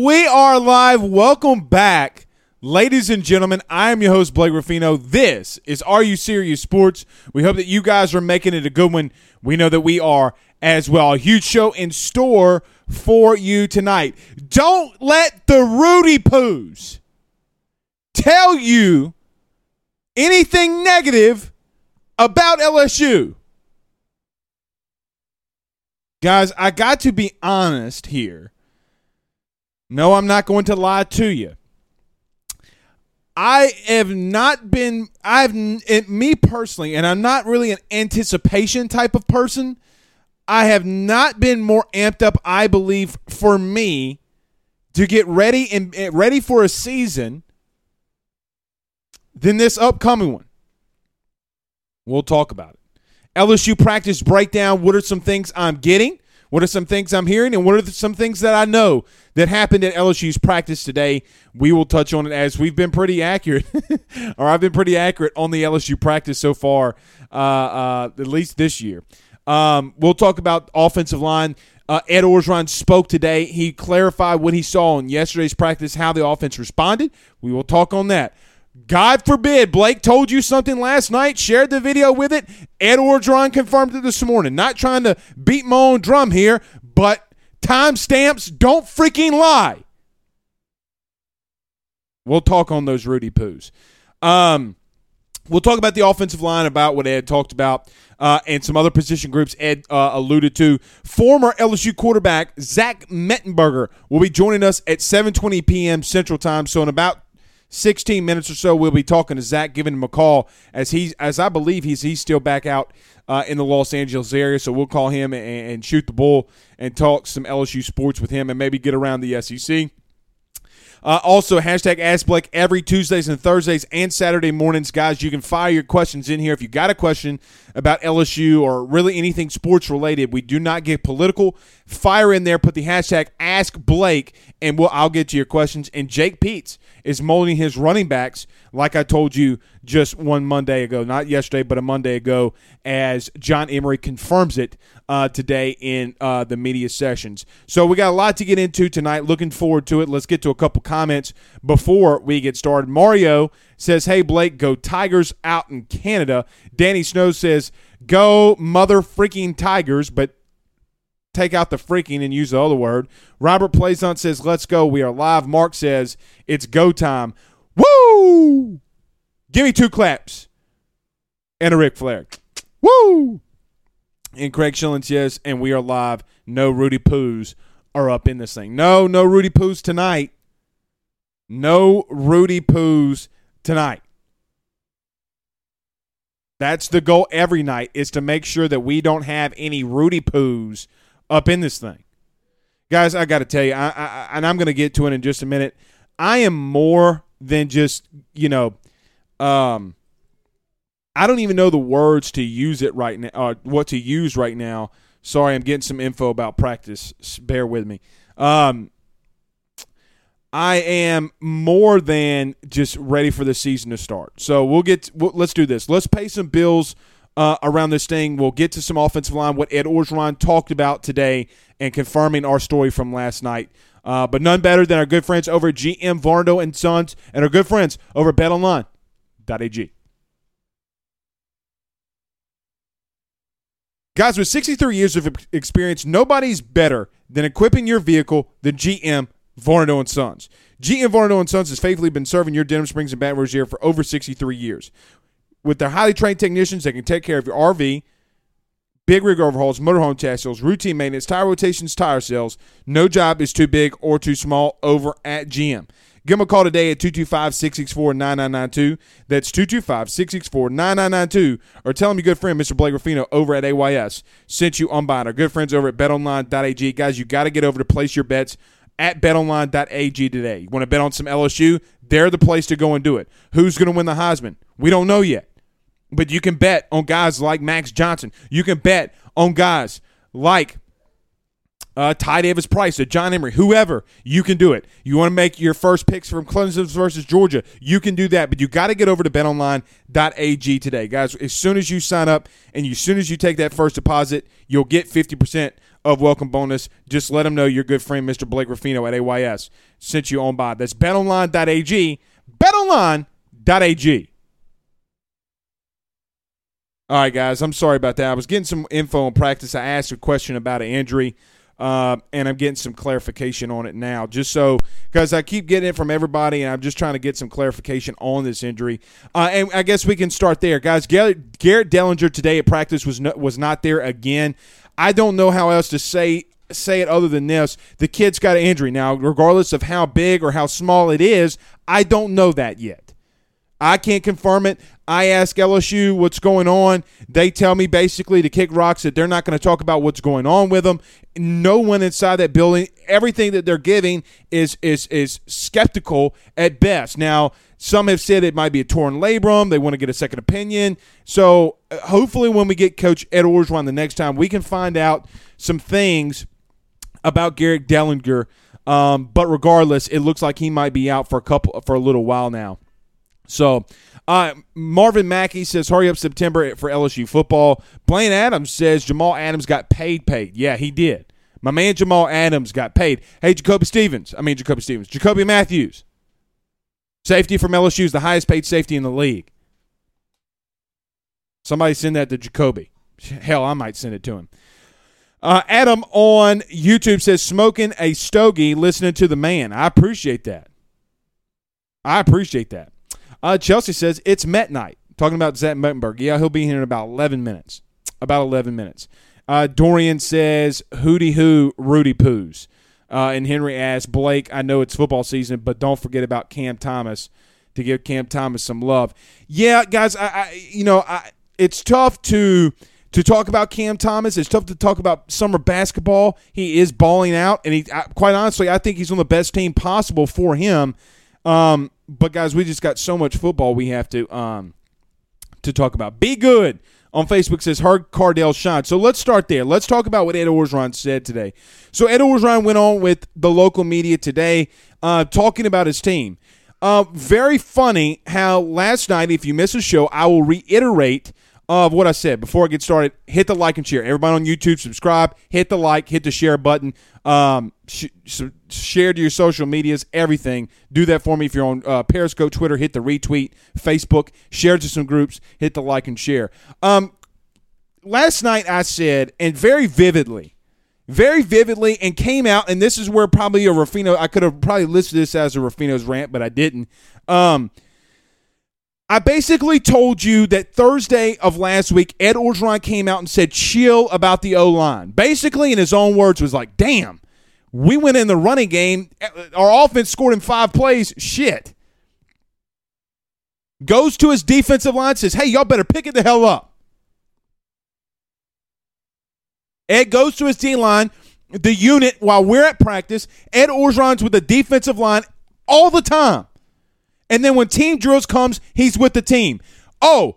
We are live. Welcome back, ladies and gentlemen. I am your host, Blake Ruffino. This is Are You Serious Sports? We hope that you guys are making it a good one. We know that we are as well. A huge show in store for you tonight. Don't let the Rudy Poos tell you anything negative about LSU. Guys, I got to be honest here. No, I'm not going to lie to you. I have not been, I've, it, me personally, and I'm not really an anticipation type of person. I have not been more amped up, I believe, for me to get ready and ready for a season than this upcoming one. We'll talk about it. LSU practice breakdown. What are some things I'm getting? What are some things I'm hearing? And what are some things that I know that happened at LSU's practice today? We will touch on it as we've been pretty accurate, or I've been pretty accurate on the LSU practice so far, uh, uh, at least this year. Um, we'll talk about offensive line. Uh, Ed Orgeron spoke today. He clarified what he saw in yesterday's practice, how the offense responded. We will talk on that. God forbid Blake told you something last night, shared the video with it. Ed Orgeron confirmed it this morning. Not trying to beat my own drum here, but timestamps don't freaking lie. We'll talk on those Rudy Poos. Um, we'll talk about the offensive line, about what Ed talked about, uh, and some other position groups Ed uh, alluded to. Former LSU quarterback Zach Mettenberger will be joining us at 7:20 p.m. Central Time. So in about 16 minutes or so, we'll be talking to Zach, giving him a call as he's as I believe he's he's still back out uh, in the Los Angeles area. So we'll call him and, and shoot the bull and talk some LSU sports with him and maybe get around the SEC. Uh, also, hashtag Ask Blake every Tuesdays and Thursdays and Saturday mornings. Guys, you can fire your questions in here. If you got a question about LSU or really anything sports related, we do not get political. Fire in there, put the hashtag Ask Blake, and we'll, I'll get to your questions. And Jake Peetz is molding his running backs, like I told you just one Monday ago, not yesterday, but a Monday ago, as John Emery confirms it uh, today in uh, the media sessions. So we got a lot to get into tonight. Looking forward to it. Let's get to a couple comments before we get started. Mario says, "Hey Blake, go Tigers out in Canada." Danny Snow says, "Go mother freaking Tigers," but take out the freaking and use the other word. Robert Plaisant says, "Let's go. We are live." Mark says, "It's go time." Woo! Give me two claps and a Ric Flair. Woo! And Craig Schilling says, "And we are live. No Rudy Poos are up in this thing. No, no Rudy Poos tonight. No Rudy Poos tonight." That's the goal every night is to make sure that we don't have any Rudy Poos up in this thing. Guys, I got to tell you, I, I, and I'm going to get to it in just a minute. I am more than just, you know, um, I don't even know the words to use it right now, or what to use right now. Sorry, I'm getting some info about practice. Bear with me. Um, I am more than just ready for the season to start. So we'll get. We'll, let's do this. Let's pay some bills uh, around this thing. We'll get to some offensive line. What Ed Orgeron talked about today and confirming our story from last night. Uh, but none better than our good friends over at GM Varno and Sons and our good friends over at BetOnline.ag. Guys, with 63 years of experience, nobody's better than equipping your vehicle than GM Varno and Sons. GM Varno and Sons has faithfully been serving your Denham Springs and Baton Rouge area for over 63 years. With their highly trained technicians, they can take care of your RV, big rig overhauls, motorhome sales, routine maintenance, tire rotations, tire sales. No job is too big or too small over at GM. Give them a call today at 225 664 9992. That's 225 664 9992. Or tell them your good friend, Mr. Blake Ruffino, over at AYS, sent you on by. Our good friends over at betonline.ag. Guys, you got to get over to place your bets at betonline.ag today. You want to bet on some LSU? They're the place to go and do it. Who's going to win the Heisman? We don't know yet. But you can bet on guys like Max Johnson. You can bet on guys like uh, Ty Davis Price, or John Emery, whoever, you can do it. You want to make your first picks from Clemson versus Georgia, you can do that. But you got to get over to betonline.ag today. Guys, as soon as you sign up and as soon as you take that first deposit, you'll get 50% of welcome bonus. Just let them know your good friend, Mr. Blake Ruffino at AYS, sent you on by. That's betonline.ag. Betonline.ag. All right, guys, I'm sorry about that. I was getting some info in practice. I asked a question about an injury. Uh, and I'm getting some clarification on it now, just so because I keep getting it from everybody, and I'm just trying to get some clarification on this injury. Uh, and I guess we can start there, guys. Garrett, Garrett Dellinger today at practice was no, was not there again. I don't know how else to say say it other than this. The kid's got an injury now, regardless of how big or how small it is. I don't know that yet. I can't confirm it. I ask LSU what's going on. They tell me basically to kick rocks that they're not going to talk about what's going on with them. No one inside that building, everything that they're giving is is is skeptical at best. Now, some have said it might be a torn labrum. They want to get a second opinion. So uh, hopefully, when we get Coach Ed Orgeron the next time, we can find out some things about Garrett Dellinger. Um, but regardless, it looks like he might be out for a couple for a little while now. So uh, Marvin Mackey says, hurry up September for LSU football. Blaine Adams says Jamal Adams got paid, paid. Yeah, he did. My man Jamal Adams got paid. Hey, Jacoby Stevens. I mean, Jacoby Stevens. Jacoby Matthews. Safety from LSU is the highest paid safety in the league. Somebody send that to Jacoby. Hell, I might send it to him. Uh, Adam on YouTube says, smoking a stogie, listening to the man. I appreciate that. I appreciate that. Uh, Chelsea says it's Met night. Talking about Zach Mettenberg. Yeah, he'll be here in about 11 minutes. About 11 minutes. Uh, Dorian says, hooty Hoo, Rudy Poos. Uh, and Henry asks, Blake, I know it's football season, but don't forget about Cam Thomas to give Cam Thomas some love. Yeah, guys, I, I you know, I, it's tough to to talk about Cam Thomas. It's tough to talk about summer basketball. He is balling out, and he, I, quite honestly, I think he's on the best team possible for him. Um, but guys, we just got so much football we have to um to talk about. Be good on Facebook says Hard Kardell shine. So let's start there. Let's talk about what Ed Orgeron said today. So Ed Orgeron went on with the local media today, uh, talking about his team. Uh, very funny how last night, if you miss a show, I will reiterate of what I said before I get started. Hit the like and share. Everybody on YouTube, subscribe. Hit the like. Hit the share button. Um, sh- share to your social medias. Everything. Do that for me. If you're on uh, Periscope, Twitter, hit the retweet. Facebook, share to some groups. Hit the like and share. Um, last night I said, and very vividly, very vividly and came out, and this is where probably a Ruffino, I could have probably listed this as a Ruffino's rant, but I didn't. Um, I basically told you that Thursday of last week, Ed Orgeron came out and said chill about the O line. Basically, in his own words, was like, damn, we went in the running game. Our offense scored in five plays. Shit. Goes to his defensive line, says, hey, y'all better pick it the hell up. Ed goes to his D line, the unit, while we're at practice. Ed Orgeron's with the defensive line all the time. And then when team drills comes, he's with the team. Oh,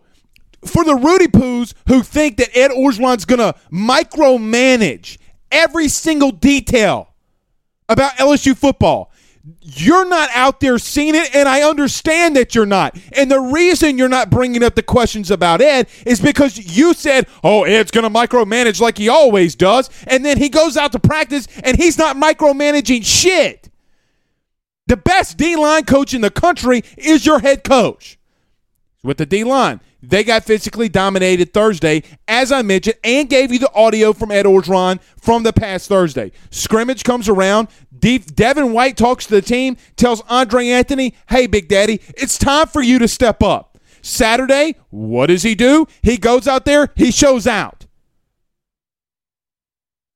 for the Rudy Poos who think that Ed Orgeron's going to micromanage every single detail about LSU football, you're not out there seeing it, and I understand that you're not. And the reason you're not bringing up the questions about Ed is because you said, oh, Ed's going to micromanage like he always does. And then he goes out to practice and he's not micromanaging shit. The best D line coach in the country is your head coach. With the D line, they got physically dominated Thursday, as I mentioned, and gave you the audio from Ed Orgeron from the past Thursday. Scrimmage comes around. Devin White talks to the team, tells Andre Anthony, hey, Big Daddy, it's time for you to step up. Saturday, what does he do? He goes out there, he shows out.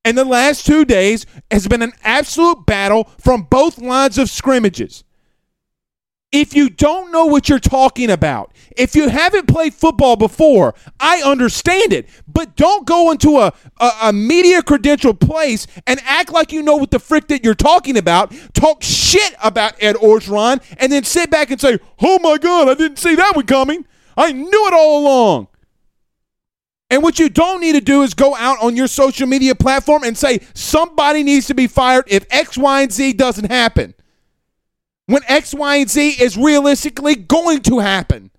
And the last two days has been an absolute battle from both lines of scrimmages. If you don't know what you're talking about, if you haven't played football before, I understand it. But don't go into a, a, a, media credential place and act like you know what the frick that you're talking about. Talk shit about Ed Orgeron and then sit back and say, oh my God, I didn't see that one coming. I knew it all along. And what you don't need to do is go out on your social media platform and say somebody needs to be fired if X, Y, and Z doesn't happen when X, Y, and Z is realistically going to happen.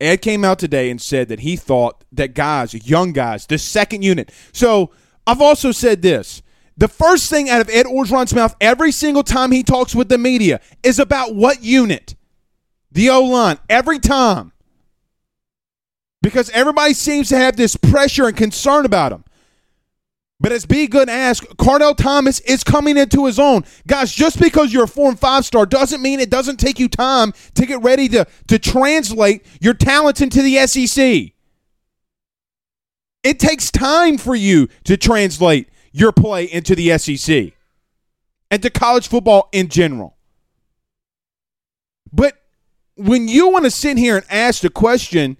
Ed came out today and said that he thought that guys, young guys, the second unit. So I've also said this. The first thing out of Ed Orgeron's mouth every single time he talks with the media is about what unit? The O line. Every time. Because everybody seems to have this pressure and concern about him. But as B Good asked, Kardell Thomas is coming into his own. Guys, just because you're a four and five star doesn't mean it doesn't take you time to get ready to, to translate your talents into the SEC. It takes time for you to translate your play into the SEC and to college football in general. But when you want to sit here and ask the question,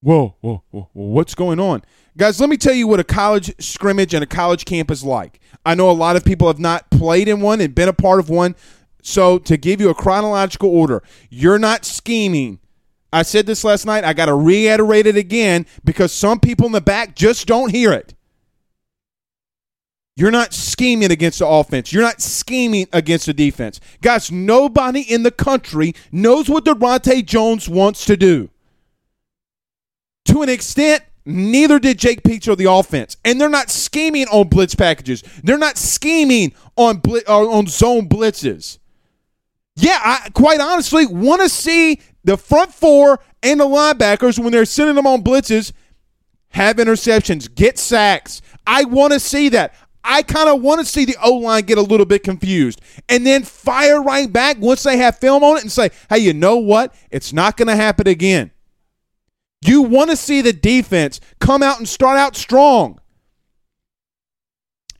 whoa, whoa, whoa, what's going on? Guys, let me tell you what a college scrimmage and a college camp is like. I know a lot of people have not played in one and been a part of one. So, to give you a chronological order, you're not scheming. I said this last night. I got to reiterate it again because some people in the back just don't hear it. You're not scheming against the offense. You're not scheming against the defense. Guys, nobody in the country knows what Daronte Jones wants to do. To an extent, Neither did Jake Peetz or the offense, and they're not scheming on blitz packages. They're not scheming on bl- uh, on zone blitzes. Yeah, I quite honestly want to see the front four and the linebackers when they're sending them on blitzes have interceptions, get sacks. I want to see that. I kind of want to see the O line get a little bit confused and then fire right back once they have film on it and say, hey, you know what? It's not going to happen again. You want to see the defense come out and start out strong.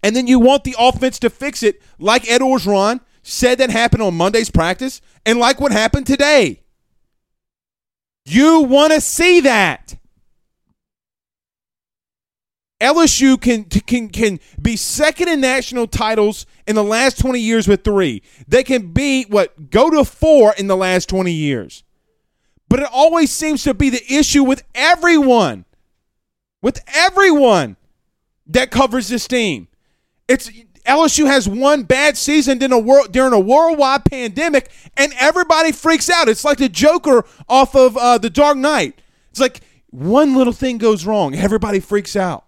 And then you want the offense to fix it like Ed Orgeron said that happened on Monday's practice and like what happened today. You want to see that. LSU can can can be second in national titles in the last 20 years with 3. They can be what go to 4 in the last 20 years. But it always seems to be the issue with everyone, with everyone that covers this team. It's LSU has one bad season during a, world, during a worldwide pandemic, and everybody freaks out. It's like the Joker off of uh, The Dark Knight. It's like one little thing goes wrong, everybody freaks out.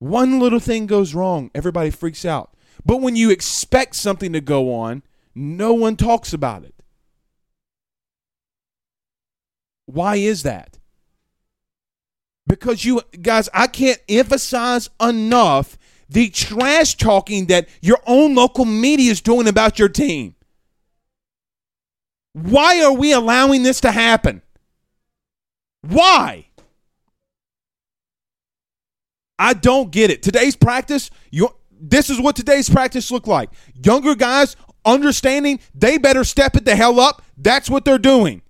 One little thing goes wrong, everybody freaks out. But when you expect something to go on, no one talks about it. Why is that? Because you guys, I can't emphasize enough the trash talking that your own local media is doing about your team. Why are we allowing this to happen? Why? I don't get it. Today's practice, you this is what today's practice looked like. Younger guys understanding they better step it the hell up. That's what they're doing.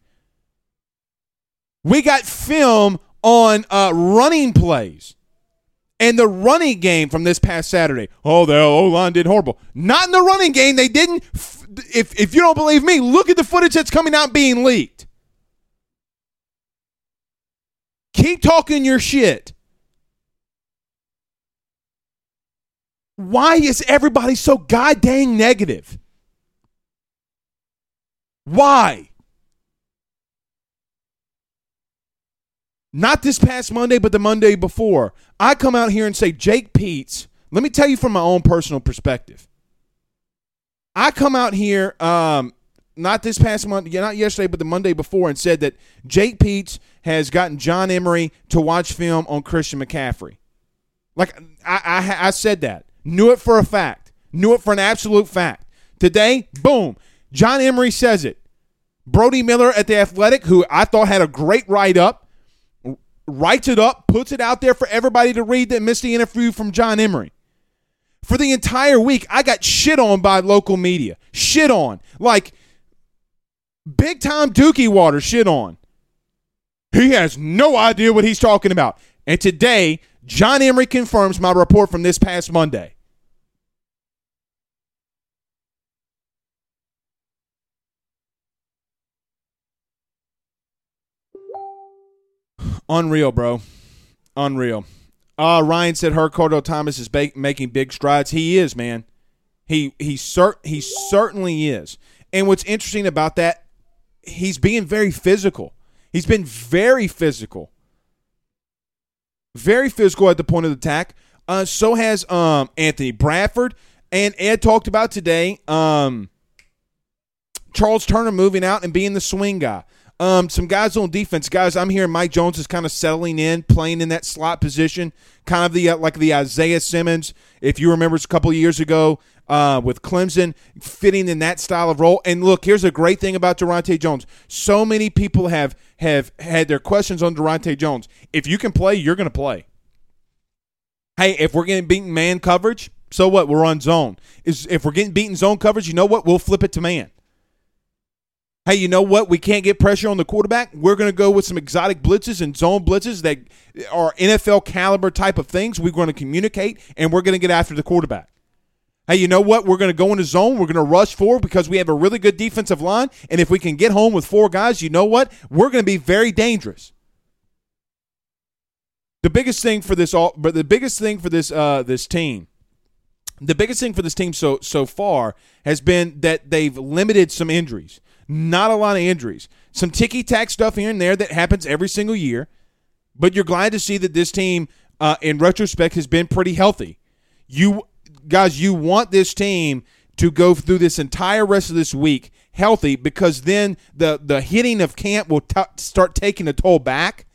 We got film on uh, running plays and the running game from this past Saturday. Oh, the O line did horrible. Not in the running game. They didn't. If if you don't believe me, look at the footage that's coming out being leaked. Keep talking your shit. Why is everybody so goddamn negative? Why? Not this past Monday, but the Monday before. I come out here and say, Jake Peetz, let me tell you from my own personal perspective. I come out here, um, not this past month, not yesterday, but the Monday before, and said that Jake Peetz has gotten John Emery to watch film on Christian McCaffrey. Like I, I, I said that. Knew it for a fact. Knew it for an absolute fact. Today, boom, John Emery says it. Brody Miller at the Athletic, who I thought had a great write up, writes it up, puts it out there for everybody to read that missed the interview from John Emery. For the entire week, I got shit on by local media. Shit on. Like big time Dookie Water shit on. He has no idea what he's talking about. And today, John Emery confirms my report from this past Monday. Unreal, bro. Unreal. Uh, Ryan said Kardell Thomas is ba- making big strides. He is, man. He he cert- he certainly is. And what's interesting about that, he's being very physical. He's been very physical very physical at the point of attack. Uh, so has um, Anthony Bradford. And Ed talked about today um, Charles Turner moving out and being the swing guy. Um, some guys on defense, guys. I'm hearing Mike Jones is kind of settling in, playing in that slot position, kind of the uh, like the Isaiah Simmons. If you remember, a couple years ago uh, with Clemson, fitting in that style of role. And look, here's a great thing about Daronte Jones. So many people have have had their questions on Daronte Jones. If you can play, you're going to play. Hey, if we're getting beaten man coverage, so what? We're on zone. Is if we're getting beaten zone coverage, you know what? We'll flip it to man. Hey, you know what? We can't get pressure on the quarterback. We're going to go with some exotic blitzes and zone blitzes that are NFL caliber type of things. We're going to communicate and we're going to get after the quarterback. Hey, you know what? We're going to go into zone. We're going to rush forward because we have a really good defensive line. And if we can get home with four guys, you know what? We're going to be very dangerous. The biggest thing for this all, but the biggest thing for this uh, this team, the biggest thing for this team so so far has been that they've limited some injuries. Not a lot of injuries. Some ticky tack stuff here and there that happens every single year. But you're glad to see that this team, uh, in retrospect, has been pretty healthy. You guys, you want this team to go through this entire rest of this week healthy because then the the hitting of camp will t- start taking a toll back.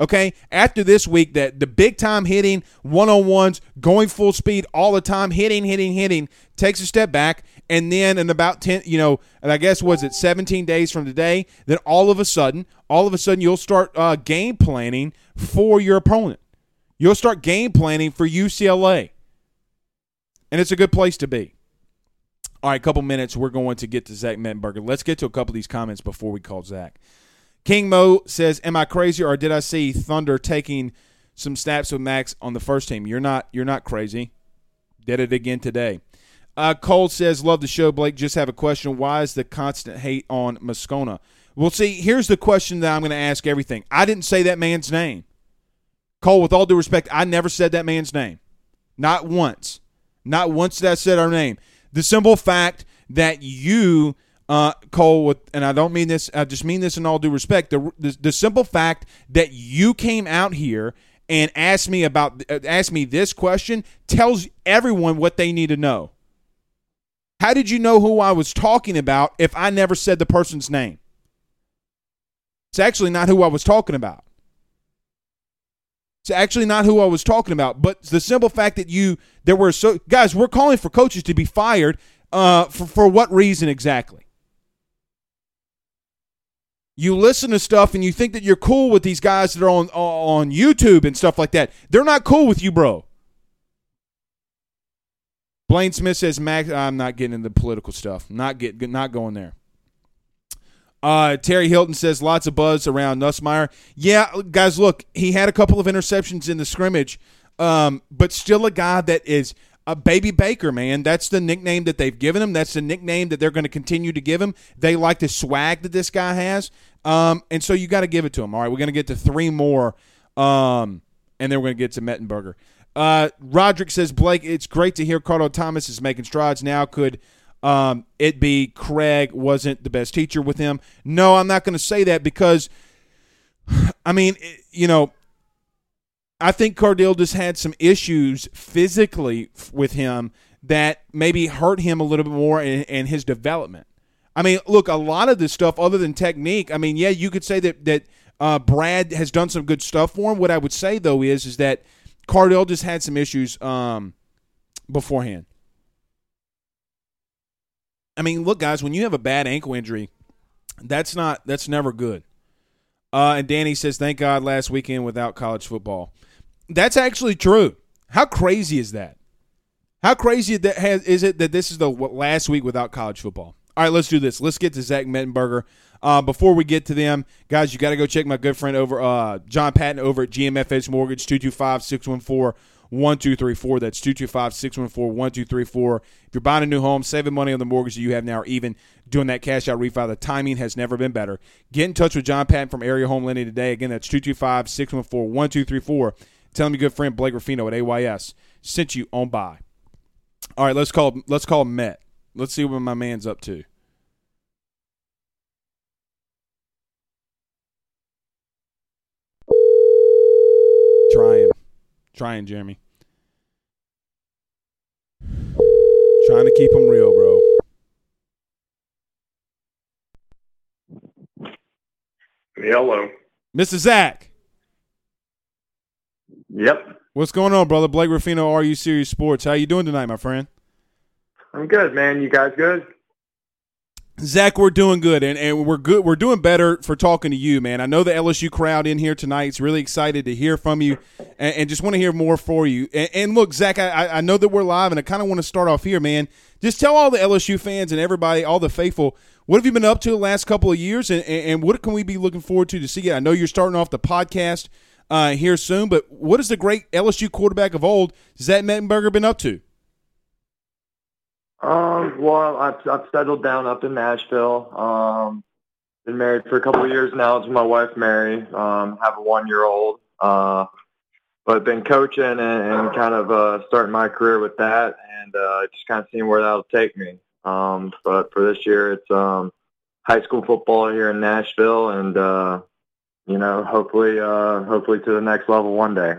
Okay, after this week, that the big time hitting, one on ones, going full speed all the time, hitting, hitting, hitting, takes a step back, and then in about ten, you know, and I guess was it seventeen days from today, then all of a sudden, all of a sudden, you'll start uh, game planning for your opponent. You'll start game planning for UCLA and it's a good place to be. All right, a couple minutes. We're going to get to Zach Mettenberger. Let's get to a couple of these comments before we call Zach. King Mo says, "Am I crazy or did I see Thunder taking some snaps with Max on the first team? You're not. You're not crazy. Did it again today." Uh, Cole says, "Love the show, Blake. Just have a question. Why is the constant hate on Moscona?" Well, see, here's the question that I'm going to ask everything. I didn't say that man's name. Cole, with all due respect, I never said that man's name. Not once. Not once did I said our name. The simple fact that you, uh, Cole, with, and I don't mean this, I just mean this in all due respect. The, the, the simple fact that you came out here and asked me about, uh, asked me this question tells everyone what they need to know. How did you know who I was talking about if I never said the person's name? It's actually not who I was talking about. It's actually not who I was talking about. But the simple fact that you there were so guys, we're calling for coaches to be fired. Uh, for for what reason exactly? You listen to stuff and you think that you're cool with these guys that are on on YouTube and stuff like that. They're not cool with you, bro. Blaine Smith says, "Max, I'm not getting into political stuff. Not get, not going there." Uh, Terry Hilton says lots of buzz around Nussmeier. Yeah, guys, look, he had a couple of interceptions in the scrimmage, um, but still a guy that is a baby Baker, man. That's the nickname that they've given him. That's the nickname that they're going to continue to give him. They like the swag that this guy has, um, and so you got to give it to him. All right, we're going to get to three more, um, and then we're going to get to Mettenberger. Uh, Roderick says, Blake, it's great to hear Carlo Thomas is making strides now. Could um, it be Craig wasn't the best teacher with him. No, I'm not going to say that because, I mean, you know, I think Kardell just had some issues physically with him that maybe hurt him a little bit more in, in his development. I mean, look, a lot of this stuff, other than technique, I mean, yeah, you could say that that uh, Brad has done some good stuff for him. What I would say though is is that Kardell just had some issues um, beforehand. I mean, look, guys, when you have a bad ankle injury, that's not that's never good. Uh, and Danny says, "Thank God last weekend without college football." That's actually true. How crazy is that? How crazy that has, is it that this is the last week without college football? All right, let's do this. Let's get to Zach Mettenberger. Uh, before we get to them, guys, you got to go check my good friend over uh, John Patton over at GMFS Mortgage 225 614 1234. That's 225 614 1234. If you're buying a new home, saving money on the mortgage that you have now, or even doing that cash out refi, the timing has never been better. Get in touch with John Patton from Area Home Lending today. Again, that's 225 614 1234. Tell him your good friend Blake Ruffino at AYS sent you on by. All right, let's call let's call Met. Let's see what my man's up to. Trying. Trying, Jeremy. Trying to keep them real, bro. Hello. Mr. Zach. Yep. What's going on, brother? Blake Ruffino, Are You Serious Sports. How you doing tonight, my friend? I'm good, man. You guys good? Zach, we're doing good, and, and we're good. We're doing better for talking to you, man. I know the LSU crowd in here tonight is really excited to hear from you, and, and just want to hear more for you. And, and look, Zach, I, I know that we're live, and I kind of want to start off here, man. Just tell all the LSU fans and everybody, all the faithful, what have you been up to the last couple of years, and, and what can we be looking forward to to see? I know you're starting off the podcast uh, here soon, but what has the great LSU quarterback of old, Zach Mettenberger, been up to? Um, well, I've, I've settled down up in Nashville. Um, been married for a couple of years now to my wife, Mary. Um, have a one-year-old. Uh, but been coaching and, and kind of uh, starting my career with that, and uh, just kind of seeing where that'll take me. Um, but for this year, it's um, high school football here in Nashville, and uh, you know, hopefully, uh, hopefully to the next level one day.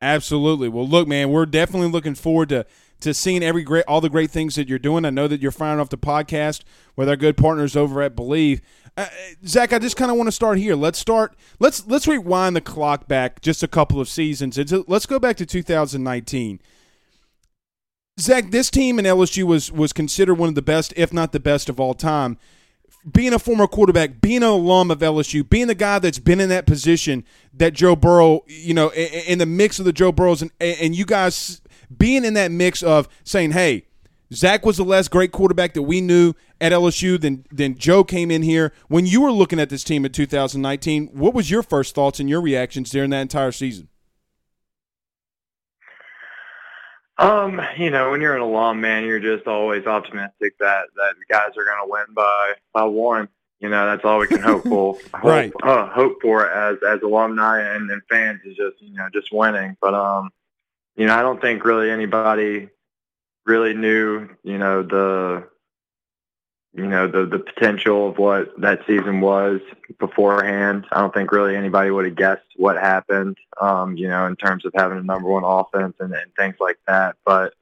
Absolutely. Well, look, man, we're definitely looking forward to to seeing every great all the great things that you're doing. I know that you're firing off the podcast with our good partners over at Bleav. Uh, Zach, I just kind of want to start here. Let's start. Let's let's rewind the clock back just a couple of seasons. Let's go back to 2019. Zach, this team in LSU was was considered one of the best, if not the best, of all time. Being a former quarterback, being an alum of LSU, being the guy that's been in that position that Joe Burrow, you know, in the mix of the Joe Burrows, and and you guys being in that mix of saying, hey, Zach was the less great quarterback that we knew at LSU. Then, then Joe came in here. When you were looking at this team in 2019, what was your first thoughts and your reactions during that entire season? Um, you know, when you're an alum, man, you're just always optimistic that that guys are going to win by by one. You know, that's all we can hope for. right. Hope, uh, hope for as as alumni and, and fans is just you know just winning. But um, you know, I don't think really anybody really knew, you know, the you know the the potential of what that season was beforehand. I don't think really anybody would have guessed what happened. Um, you know, in terms of having a number one offense and, and things like that. But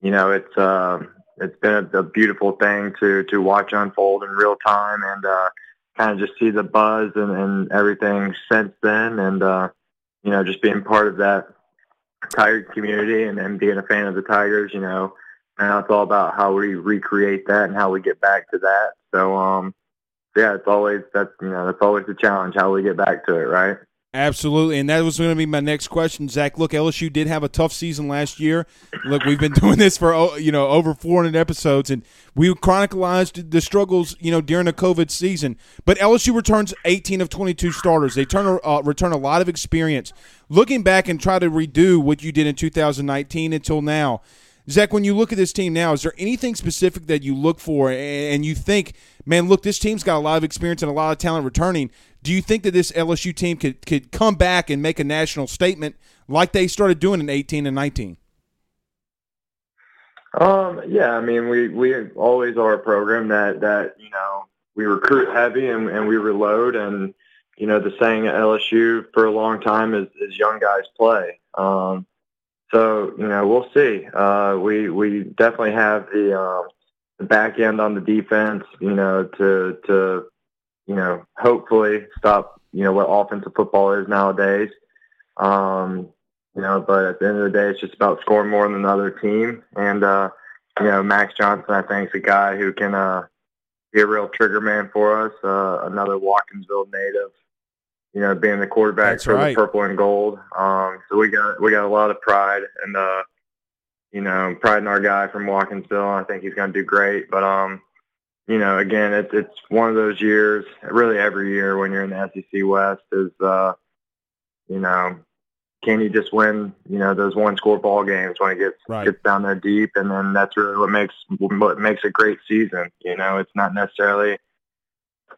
you know, it's um, it's been a, a beautiful thing to to watch unfold in real time, and uh, kind of just see the buzz and, and everything since then, and uh, you know, just being part of that Tiger community and, and being a fan of the Tigers, you know, now it's all about how we recreate that and how we get back to that. So, um, yeah, it's always that's you know that's always the challenge how we get back to it, right? Absolutely, and that was going to be my next question, Zach. Look, LSU did have a tough season last year. Look, we've been doing this for oh, you know over 400 episodes, and we chronicled the struggles you know during the COVID season. But LSU returns 18 of 22 starters. They turn uh, return a lot of experience. Looking back and try to redo what you did in 2019 until now, Zach. When you look at this team now, is there anything specific that you look for and you think, man, look, this team's got a lot of experience and a lot of talent returning? Do you think that this LSU team could could come back and make a national statement like they started doing in 18 and 19? Um, yeah, I mean, we, we always are a program that, that, you know, we recruit heavy and, and we reload and, you know, the saying at LSU for a long time is, is young guys play. Um, so, you know, we'll see. Uh, we, we definitely have the, uh, the back end on the defense, you know, to, to, you know, hopefully stop, you know, what offensive football is nowadays. Um, you know, but at the end of the day, it's just about scoring more than another team. And, uh, you know, Max Johnson, I think, is a guy who can uh, be a real trigger man for us. Uh, another Watkinsville native, you know, being the quarterback That's for right. the purple and gold. Um, so we got we got a lot of pride and uh, you know, pride in our guy from Watkinsville. I think he's going to do great. But um, you know, again, it's it's one of those years. Really, every year when you're in the SEC West is, uh, you know, can you just win? You know, those one score ball games when it gets Right. gets down there deep, and then that's really what makes what makes a great season. You know, it's not necessarily,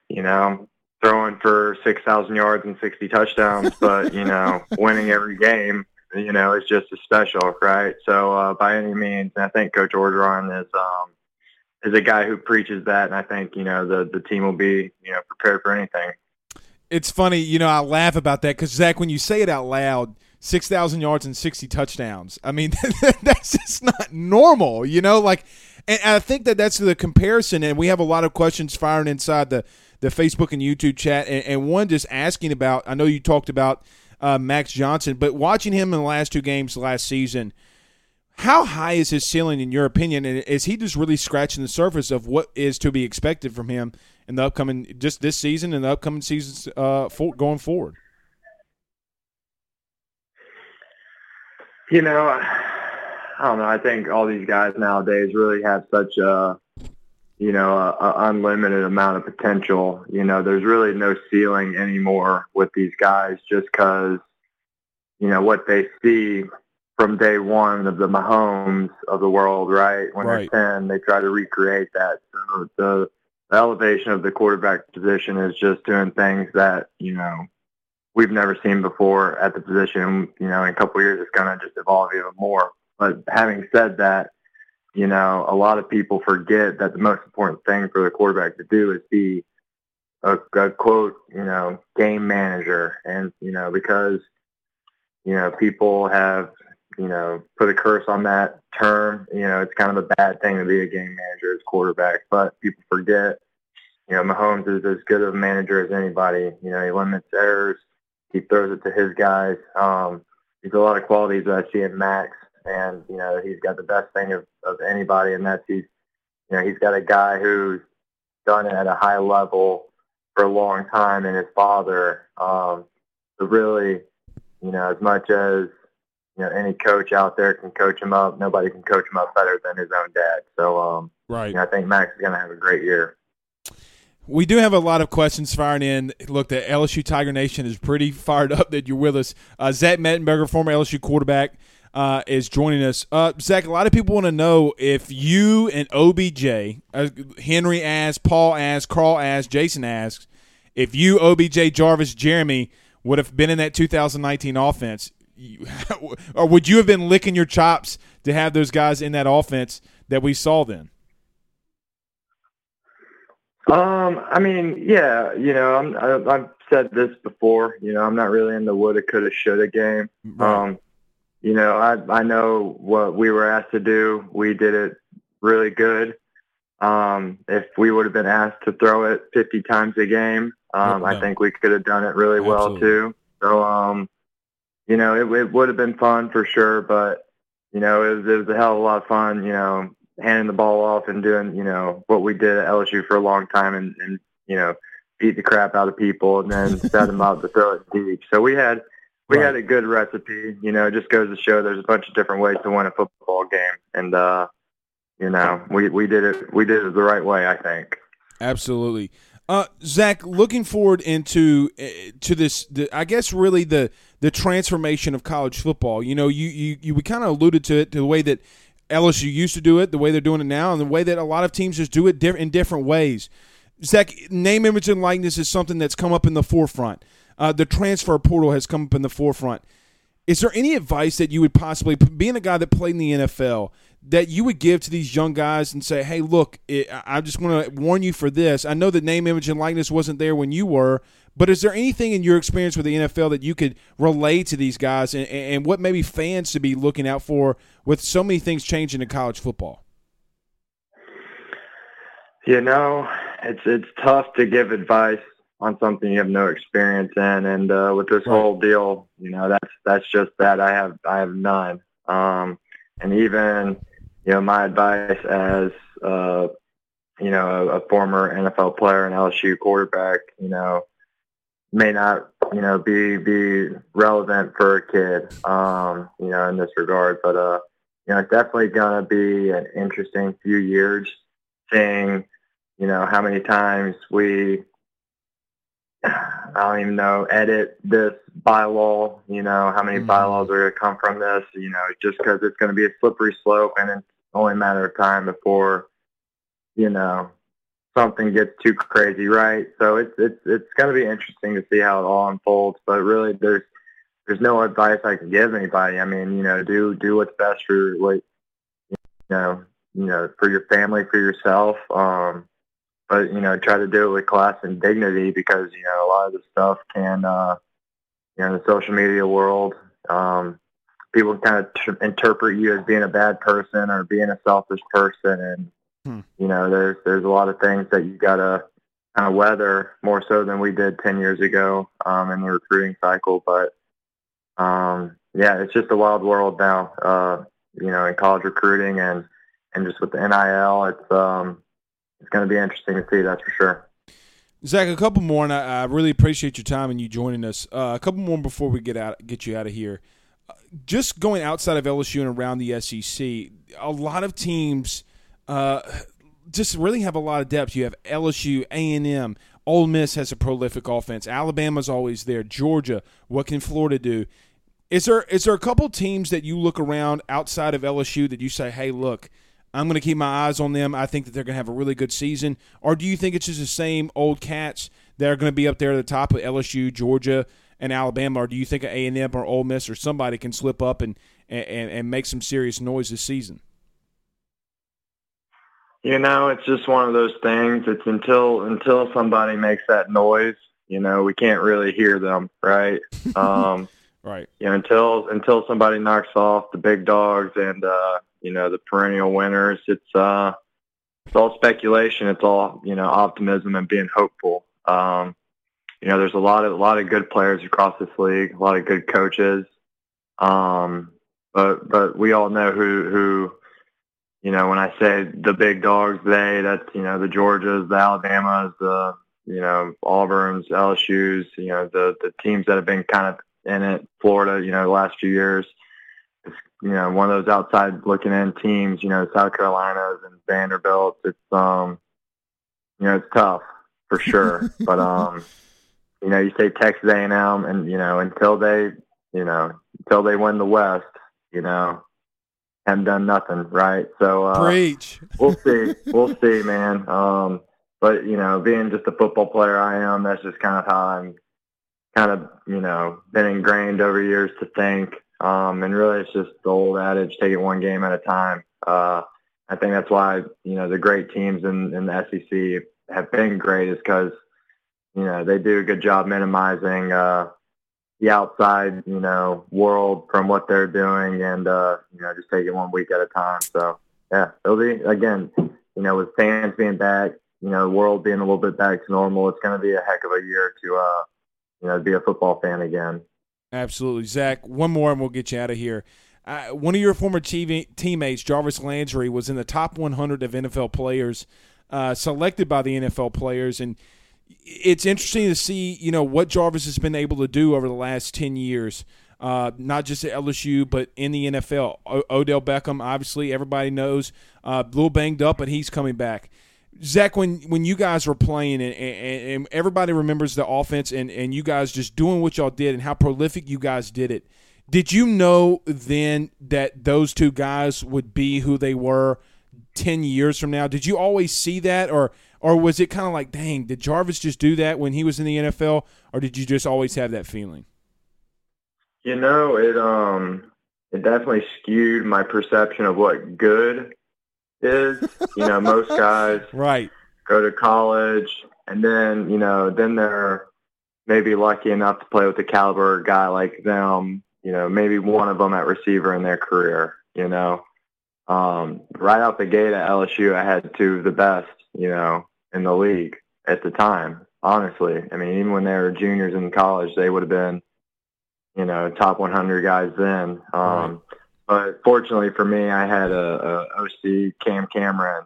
you know, throwing for six thousand yards and sixty touchdowns, but you know, winning every game. You know, is just as special, right? So uh, by any means, I think Coach Orgeron is um, is a guy who preaches that, and I think you know the the team will be you know prepared for anything. It's funny, you know, I laugh about that because Zach, when you say it out loud, six thousand yards and sixty touchdowns. I mean, that's just not normal, you know. Like, and I think that that's the comparison, and we have a lot of questions firing inside the the Facebook and YouTube chat, and, and one just asking about. I know you talked about uh, Max Johnson, but watching him in the last two games last season. How high is his ceiling in your opinion? And is he just really scratching the surface of what is to be expected from him in the upcoming, just this season and the upcoming seasons uh, for, going forward? You know, I don't know. I think all these guys nowadays really have such a, you know, a, a unlimited amount of potential. You know, there's really no ceiling anymore with these guys just because, you know, what they see from day one of the Mahomes of the world, right? When Right. they're 10, they try to recreate that. So the, the elevation of the quarterback position is just doing things that, you know, we've never seen before at the position. You know, in a couple of years, it's going to just evolve even more. But having said that, you know, a lot of people forget that the most important thing for the quarterback to do is be a, a quote, you know, game manager. And, you know, because, you know, people have, you know, put a curse on that term, you know, it's kind of a bad thing to be a game manager as quarterback. But people forget, you know, Mahomes is as good of a manager as anybody. You know, he limits errors. He throws it to his guys. Um, there's a lot of qualities that I see in Max, and you know, he's got the best thing of, of anybody, and that's he's, you know, he's got a guy who's done it at a high level for a long time, and his father. Um, really, you know, as much as you know, any coach out there can coach him up. Nobody can coach him up better than his own dad. So, um, Right. you know, I think Max is going to have a great year. We do have a lot of questions firing in. Look, the LSU Tiger Nation is pretty fired up that you're with us. Uh, Zach Mettenberger, former LSU quarterback, uh, is joining us. Uh, Zach, a lot of people want to know if you and OBJ, uh, Henry asks, Paul asks, Carl asks, Jason asks, if you, OBJ, Jarvis, Jeremy would have been in that 2019 offense, or would you have been licking your chops to have those guys in that offense that we saw then? Um, I mean, yeah, you know, I'm, I, I've said this before. You know, I'm not really in the woulda, coulda, shoulda game. Um, you know, I I know what we were asked to do. We did it really good. Um, if we would have been asked to throw it 50 times a game, um, I think we could have done it really well too. So, um, you know, it, it would have been fun for sure, but you know, it was, it was a hell of a lot of fun. You know, handing the ball off and doing, you know, what we did at LSU for a long time, and, and you know, beat the crap out of people and then set them up to throw it deep. So we had we Right. had a good recipe. You know, it just goes to show there's a bunch of different ways to win a football game, and uh, you know, we we did it we did it the right way. I think. Absolutely. Uh, Zach, looking forward into uh, to this, the, I guess really the the transformation of college football. You know, you you you we kind of alluded to it to the way that LSU used to do it, the way they're doing it now, and the way that a lot of teams just do it in different ways. Zach, name, image, and likeness is something that's come up in the forefront. Uh, the transfer portal has come up in the forefront. Is there any advice that you would possibly, being a guy that played in the NFL, that you would give to these young guys and say, "Hey, look, it, I just want to warn you for this. I know that name, image, and likeness wasn't there when you were, but is there anything in your experience with the NFL that you could relay to these guys, and, and what maybe fans should be looking out for with so many things changing in college football?" You know, it's it's tough to give advice on something you have no experience in, and uh, with this whole deal, you know, that's that's just that. I have I have none, um, and even you know, my advice as uh, you know a, a former NFL player and LSU quarterback, you know, may not you know be be relevant for a kid, um, you know, in this regard, but uh, you know, it's definitely gonna be an interesting few years seeing you know, how many times we, I don't even know, edit this bylaw, you know, how many Mhm. bylaws are going to come from this, you know, just because it's going to be a slippery slope and it's only a matter of time before, you know, something gets too crazy, right? So it's, it's, it's going to be interesting to see how it all unfolds, but really there's, there's no advice I can give anybody. I mean, you know, do, do what's best for what, you know, you know, for your family, for yourself. Um, but you know, try to do it with class and dignity because you know a lot of the stuff can, uh, you know, in the social media world, um, people kind of t- interpret you as being a bad person or being a selfish person, and Hmm. you know, there's there's a lot of things that you gotta kind of weather more so than we did ten years ago um, in the recruiting cycle. But um, yeah, it's just a wild world now. Uh, you know, in college recruiting and and just with the NIL, it's um, it's going to be interesting to see. That's for sure. Zach, a couple more, and I, I really appreciate your time and you joining us. Uh, a couple more before we get out, get you out of here. Uh, Just going outside of LSU and around the SEC, a lot of teams uh, just really have a lot of depth. You have LSU, A and M, Ole Miss has a prolific offense. Alabama's always there. Georgia, what can Florida do? Is there is there a couple teams that you look around outside of LSU that you say, hey, look, I'm going to keep my eyes on them. I think that they're going to have a really good season. Or do you think it's just the same old cats that are going to be up there at the top of LSU, Georgia, and Alabama? Or do you think A and M or Ole Miss or somebody can slip up and, and and make some serious noise this season? You know, it's just one of those things. It's until until somebody makes that noise, you know, we can't really hear them, right? Um, Right. you know, until until somebody knocks off the big dogs and uh, you know the perennial winners, it's uh, it's all speculation. It's all you know optimism and being hopeful. Um, you know, there's a lot of a lot of good players across this league, a lot of good coaches. Um, but but we all know who who you know when I say the big dogs, they that's you know the Georgias, the Alabamas, the you know Auburn's, LSU's, you know the the teams that have been kind of in it, Florida, you know the last few years. It's you know one of those outside looking in teams, you know South Carolina's and Vanderbilt. It's um you know it's tough for sure, but um you know you say Texas A&M and you know until they you know until they win the West, you know haven't done nothing right. So uh, Preach. we'll see. We'll see, man. Um, but you know, being just a football player I am, that's just kind of how I'm kind of, you know, been ingrained over years to think. Um, and really it's just the old adage, take it one game at a time. Uh, I think that's why, you know, the great teams in, in the SEC have been great is because, you know, they do a good job minimizing, uh, the outside, you know, world from what they're doing and, uh, you know, just take it one week at a time. So, yeah, it'll be again. You know, with fans being back, you know, the world being a little bit back to normal, it's going to be a heck of a year to, uh, you know, be a football fan again. Absolutely, Zach. One more, and we'll get you out of here. Uh, one of your former TV, teammates, Jarvis Landry, was in the top 100 of NFL players uh, selected by the NFL players, and it's interesting to see, you know, what Jarvis has been able to do over the last 10 years. Uh, not just at LSU, but in the NFL. O- Odell Beckham, obviously, everybody knows, uh, a little banged up, but he's coming back. Zach, when when you guys were playing and, and, and, everybody remembers the offense and, and you guys just doing what y'all did and how prolific you guys did it, did you know then that those two guys would be who they were ten years from now? Did you always see that, or or was it kind of like, dang, did Jarvis just do that when he was in the NFL, or did you just always have that feeling? You know, it um it definitely skewed my perception of what good is. You know, most guys right go to college and then, you know, then they're maybe lucky enough to play with a caliber guy like them, you know, maybe one of them at receiver in their career, you know. Um, right out the gate at LSU, I had two of the best, you know, in the league at the time, honestly. I mean, even when they were juniors in college, they would have been, you know, top 100 guys then. Um, right. But fortunately for me, I had a, a OC, Cam Cameron,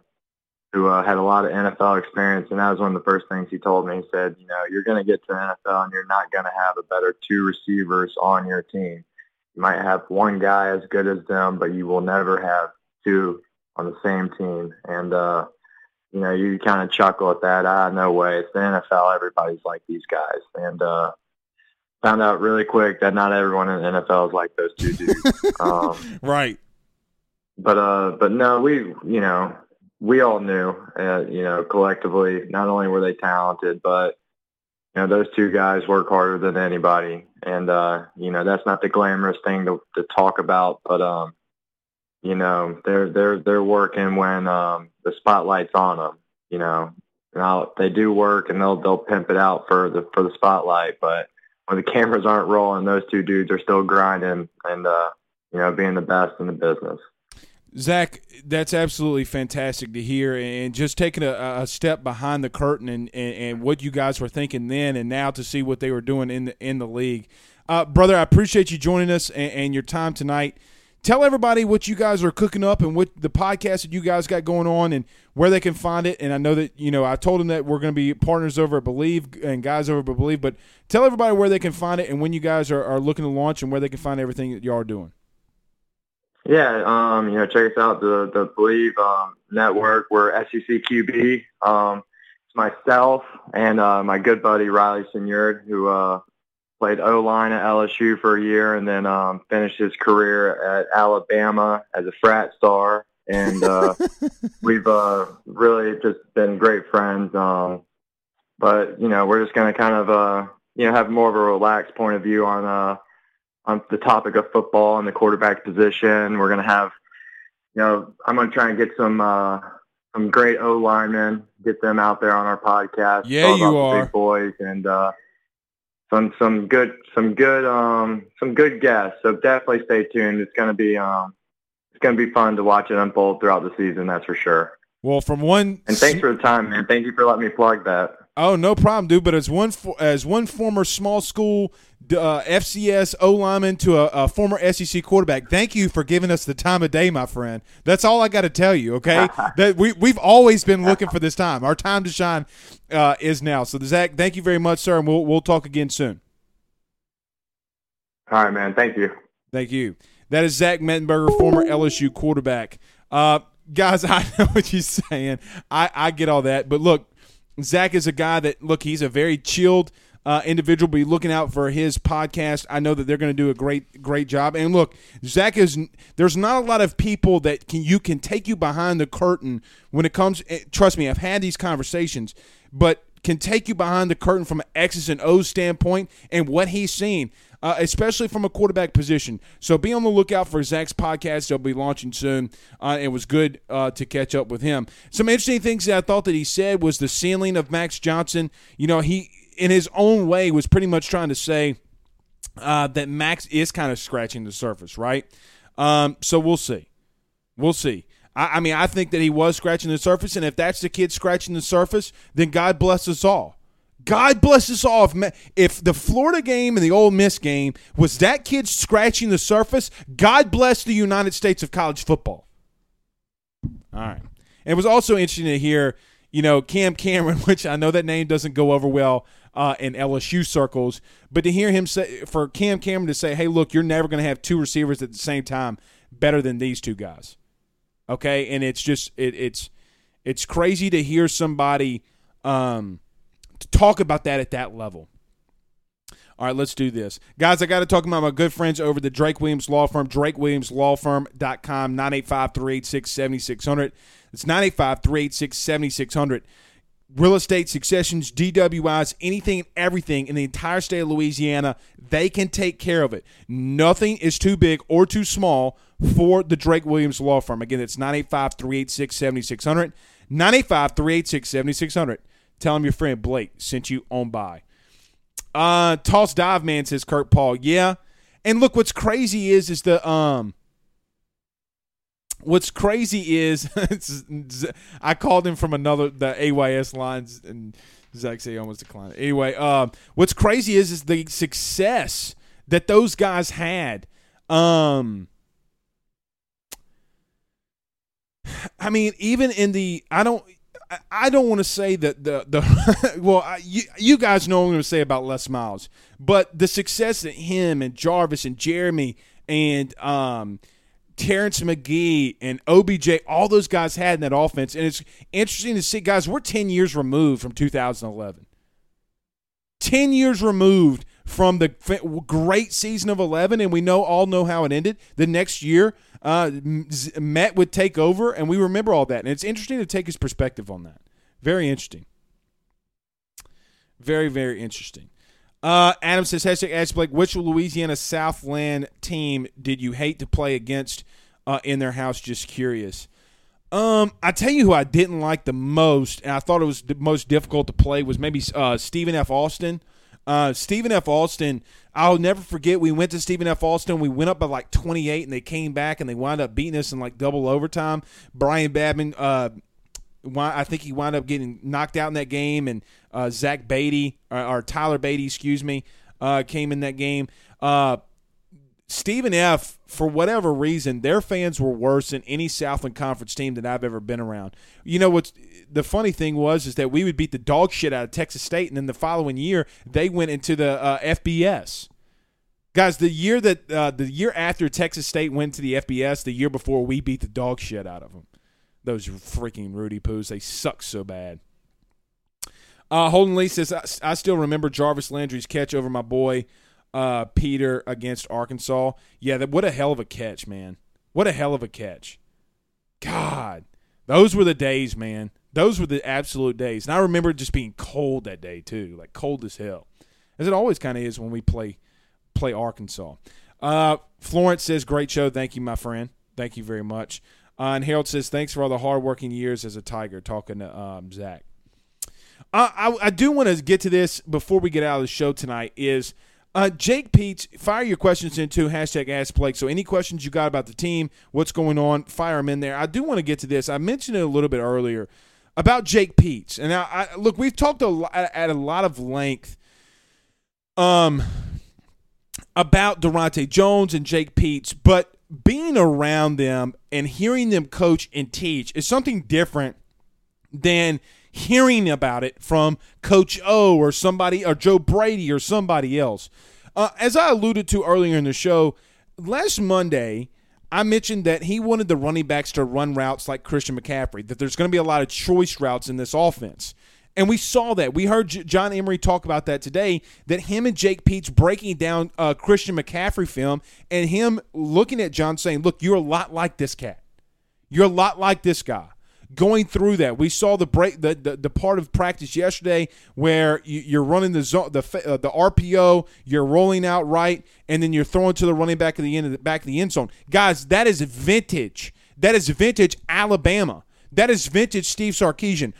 who uh, had a lot of NFL experience, and that was one of the first things he told me. He said, you know, you're going to get to the NFL, and you're not going to have a better two receivers on your team. You might have one guy as good as them, but you will never have two on the same team. And uh, you know, you kind of chuckle at that. Ah, no way. It's the NFL. Everybody's like these guys. And uh, found out really quick that not everyone in the NFL is like those two dudes. um, right. But uh, but no, we you know we all knew uh, you know collectively not only were they talented, but you know those two guys work harder than anybody, and uh, you know that's not the glamorous thing to to talk about, but um, you know they're they're they're working when um the spotlight's on them. You know, now they do work and they'll they'll pimp it out for the for the spotlight, but when the cameras aren't rolling, those two dudes are still grinding and uh, you know being the best in the business. Zach, that's absolutely fantastic to hear, and just taking a, a step behind the curtain and, and, and, what you guys were thinking then, and now to see what they were doing in the in the league, uh, brother. I appreciate you joining us and, and your time tonight tell everybody what you guys are cooking up and what the podcast that you guys got going on and where they can find it. And I know that you know I told them that we're going to be partners over at Bleav and guys over at Bleav, but tell everybody where they can find it and when you guys are, are looking to launch and where they can find everything that y'all are doing. Yeah, um, you know, check us out the the Bleav um, network. We're SEC QB. Um, it's myself and uh, my good buddy Riley Signerd, who uh, played O line at LSU for a year, and then um, finished his career at Alabama as a frat star. And uh, we've uh, really just been great friends. Um, but you know, we're just going to kind of uh, you know have more of a relaxed point of view on uh, on the topic of football and the quarterback position. We're going to have, you know, I'm going to try and get some uh, some great O linemen, get them out there on our podcast. Yeah, you are, big boys, and uh, some some good some good um some good guests. So definitely stay tuned. It's gonna be um it's gonna be fun to watch it unfold throughout the season. That's for sure. Well, from one and thanks for the time, man. Thank you for letting me plug that. Oh, no problem, dude. But as one for as one former small school uh, FCS O lineman to a, a, former SEC quarterback, thank you for giving us the time of day, my friend. That's all I got to tell you. Okay, that we we've always been looking for this time. Our time to shine uh, is now. So, Zach, thank you very much, sir, and we'll we'll talk again soon. All right, man. Thank you. Thank you. That is Zach Mettenberger, former LSU quarterback. Uh, guys, I know what you're saying. I, I get all that. But look, Zach is a guy that, look, he's a very chilled uh, individual. Be looking out for his podcast. I know that they're going to do a great, great job. And look, Zach is. There's not a lot of people that can you can take you behind the curtain when it comes. Eh, trust me, I've had these conversations, but can take you behind the curtain from an X's and O's standpoint and what he's seen uh, especially from a quarterback position. So be on the lookout for Zach's podcast. They'll be launching soon. Uh, it was good uh, to catch up with him. Some interesting things that I thought that he said was the ceiling of Max Johnson. You know, he in his own way was pretty much trying to say uh, that Max is kind of scratching the surface, right? Um, so we'll see. We'll see. I, I mean, I think that he was scratching the surface, and if that's the kid scratching the surface, then God bless us all. God bless us all. If, if the Florida game and the Ole Miss game was that kid scratching the surface, God bless the United States of college football. All right. And It was also interesting to hear, you know, Cam Cameron, which I know that name doesn't go over well uh, in LSU circles, but to hear him say, for Cam Cameron to say, hey, look, you're never going to have two receivers at the same time better than these two guys. Okay. And it's just, it, it's, it's crazy to hear somebody um, talk about that at that level. All right, let's do this. Guys, I got to talk about my good friends over the Drake Williams Law Firm, drakewilliamslawfirm.com, 985 386 7600. It's 985 386 7600. Real estate, successions, DWIs, anything and everything in the entire state of Louisiana, they can take care of it. Nothing is too big or too small for the Drake Williams Law Firm. Again, it's 985 386 7600. 985 386 7600. Tell them your friend Blake sent you on by. Uh, Toss Dive Man says Kurt Paul. Yeah. And look, what's crazy is is the um what's crazy is I called him from another the AYS lines and Zach say he almost declined. Anyway, um, what's crazy is is the success that those guys had. Um, I mean, even in the I don't I don't want to say that the the well I, you, you guys know what I'm going to say about Les Miles, but the success that him and Jarvis and Jeremy and um, Terrence Magee and OBJ, all those guys had in that offense, and it's interesting to see, guys. We're ten years removed from 2011. Ten years removed from the great season of 11, and we know all know how it ended. The next year, uh, Met would take over, and we remember all that. And it's interesting to take his perspective on that. Very interesting. Very, very interesting. Uh, Adam says, hashtag ask Blake, which Louisiana Southland team did you hate to play against uh, in their house? Just curious. Um, I tell you who I didn't like the most, and I thought it was the most difficult to play was maybe uh, Stephen F. Austin. Uh, Stephen F. Austin, I'll never forget. We went to Stephen F. Austin. We went up by like 28, and they came back and they wound up beating us in like double overtime. Brian Babin, uh, I think he wound up getting knocked out in that game, and uh, Zach Beatty or, or, Tyler Beatty, excuse me, uh, came in that game. Uh, Stephen F, for whatever reason, their fans were worse than any Southland Conference team that I've ever been around. You know what's the funny thing was is that we would beat the dog shit out of Texas State, and then the following year they went into the uh, FBS. Guys, the year that uh, the year after Texas State went to the FBS, the year before we beat the dog shit out of them. Those freaking Rudy Poos, they suck so bad. Uh, Holden Lee says, I, I still remember Jarvis Landry's catch over my boy uh, Peter against Arkansas. Yeah, that what a hell of a catch, man. What a hell of a catch. God, those were the days, man. Those were the absolute days. And I remember just being cold that day too, like cold as hell, as it always kind of is when we play play Arkansas. Uh, Florence says, "Great show, thank you, my friend. Thank you very much." Uh, and Harold says, "Thanks for all the hardworking years as a Tiger." Talking to um, Zach. Uh, I, I do want to get to this before we get out of the show tonight. Is uh, Jake Peetz, fire your questions into hashtag Ask Blake. So any questions you got about the team, what's going on, fire them in there. I do want to get to this. I mentioned it a little bit earlier about Jake Peetz. And now, I, look, we've talked a at a lot of length um, about Daronte Jones and Jake Peetz, but being around them and hearing them coach and teach is something different than hearing about it from Coach O or somebody or Joe Brady or somebody else. Uh, as I alluded to earlier in the show, last Monday, I mentioned that he wanted the running backs to run routes like Christian McCaffrey, that there's going to be a lot of choice routes in this offense. And we saw that. We heard J- John Emery talk about that today. That him and Jake Peetz breaking down uh, Christian McCaffrey film and him looking at John saying, "Look, you're a lot like this cat. You're a lot like this guy." going through that. We saw the break, the, the, the part of practice yesterday where you, are running the zone, the uh, the RPO, you're rolling out right, and then you're throwing to the running back of the end of the back of the end zone. Guys, that is vintage. That is vintage Alabama. That is vintage Steve Sarkisian.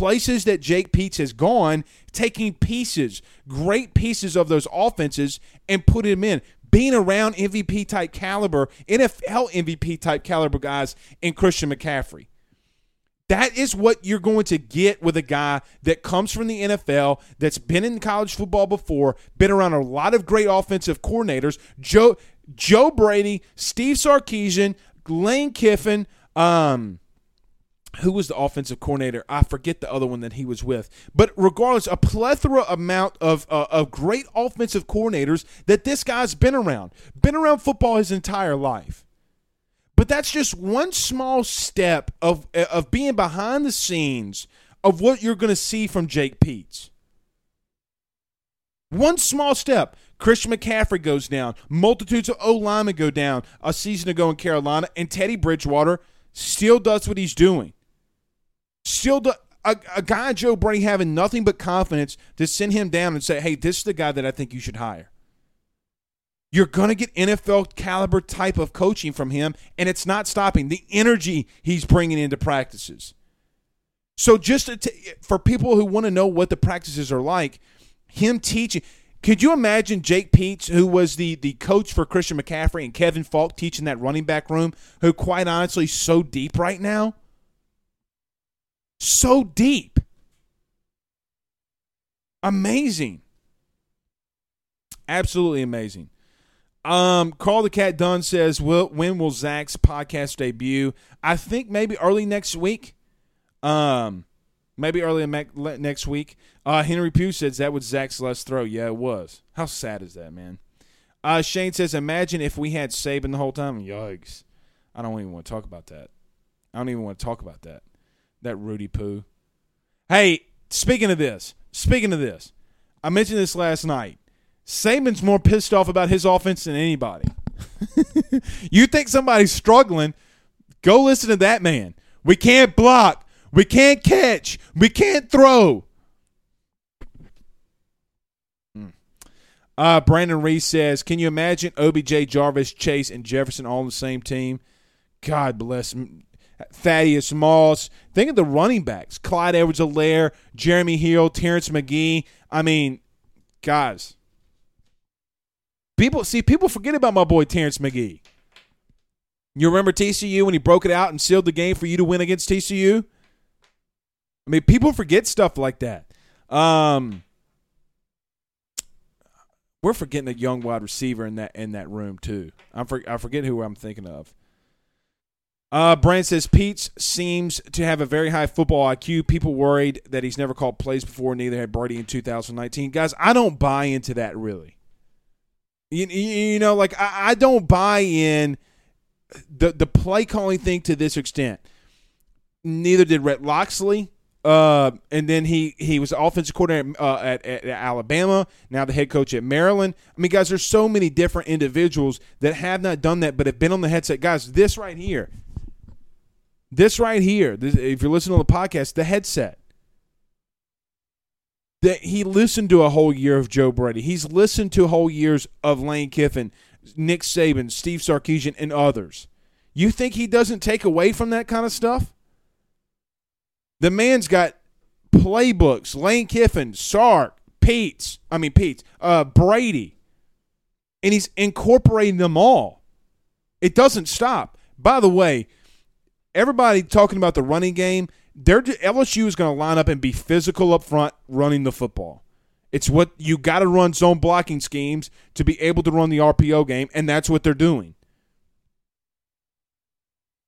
Places that Jake Peetz has gone, taking pieces, great pieces of those offenses, and putting them in. being around MVP type caliber, NFL MVP type caliber guys in Christian McCaffrey. That is what you're going to get with a guy that comes from the NFL, that's been in college football before, been around a lot of great offensive coordinators. Joe Joe Brady, Steve Sarkisian, Lane Kiffin, um, who was the offensive coordinator? I forget the other one that he was with. But regardless, a plethora amount of uh, of great offensive coordinators that this guy's been around, been around football his entire life. But that's just one small step of of being behind the scenes of what you're going to see from Jake Peetz. One small step. Christian McCaffrey goes down. Multitudes of O linemen go down a season ago in Carolina, and Teddy Bridgewater still does what he's doing. Still, a, a guy Joe Brady having nothing but confidence to send him down and say, "Hey, this is the guy that I think you should hire." You're going to get NFL caliber type of coaching from him, and it's not stopping the energy he's bringing into practices. So, just to, for people who want to know what the practices are like, him teaching. Could you imagine Jake Peetz, who was the the coach for Christian McCaffrey, and Kevin Faulk teaching that running back room, who quite honestly is so deep right now? So deep. Amazing. Absolutely amazing. Um, Carl the Cat Dunn says, well, when will Zach's podcast debut? I think maybe early next week. Um, maybe early next week. Uh, Henry Pugh says that was Zach's last throw. Yeah, it was. How sad is that, man? Uh, Shane says, imagine if we had Saban the whole time. Yikes! I don't even want to talk about that. I don't even want to talk about that. That Rudy Poo. Hey, speaking of this, speaking of this, I mentioned this last night. Saban's more pissed off about his offense than anybody. you think somebody's struggling? Go listen to that man. We can't block. We can't catch. We can't throw. Hmm. Uh, Brandon Reese says, "Can you imagine OBJ, Jarvis, Chase, and Jefferson all on the same team? God bless Thaddeus Moss. Think of the running backs: Clyde Edwards-Helaire, Jeremy Hill, Terrence Magee. I mean, guys, people see people forget about my boy Terrence Magee. You remember TCU when he broke it out and sealed the game for you to win against TCU? I mean, people forget stuff like that. Um, we're forgetting a young wide receiver in that in that room too. I'm for, I forget who I'm thinking of. Uh, Brand says Peetz seems to have a very high football IQ. People worried that he's never called plays before. Neither had Brady in 2019. Guys, I don't buy into that really. You, you know, like I, I don't buy in the the play calling thing to this extent. Neither did Rhett Locksley. Uh, and then he he was offensive coordinator uh, at, at, Alabama. Now the head coach at Maryland. I mean, guys, there's so many different individuals that have not done that, but have been on the headset. Guys, this right here, this right here. This, if you're listening to the podcast, the headset. That he listened to a whole year of Joe Brady. He's listened to whole years of Lane Kiffin, Nick Saban, Steve Sarkisian, and others. You think he doesn't take away from that kind of stuff? The man's got playbooks. Lane Kiffin, Sark, Peetz, I mean Peetz, uh, Brady, and he's incorporating them all. It doesn't stop. By the way, everybody talking about the running game. They're, LSU is going to line up and be physical up front, running the football. It's what you got to run zone blocking schemes to be able to run the RPO game, and that's what they're doing.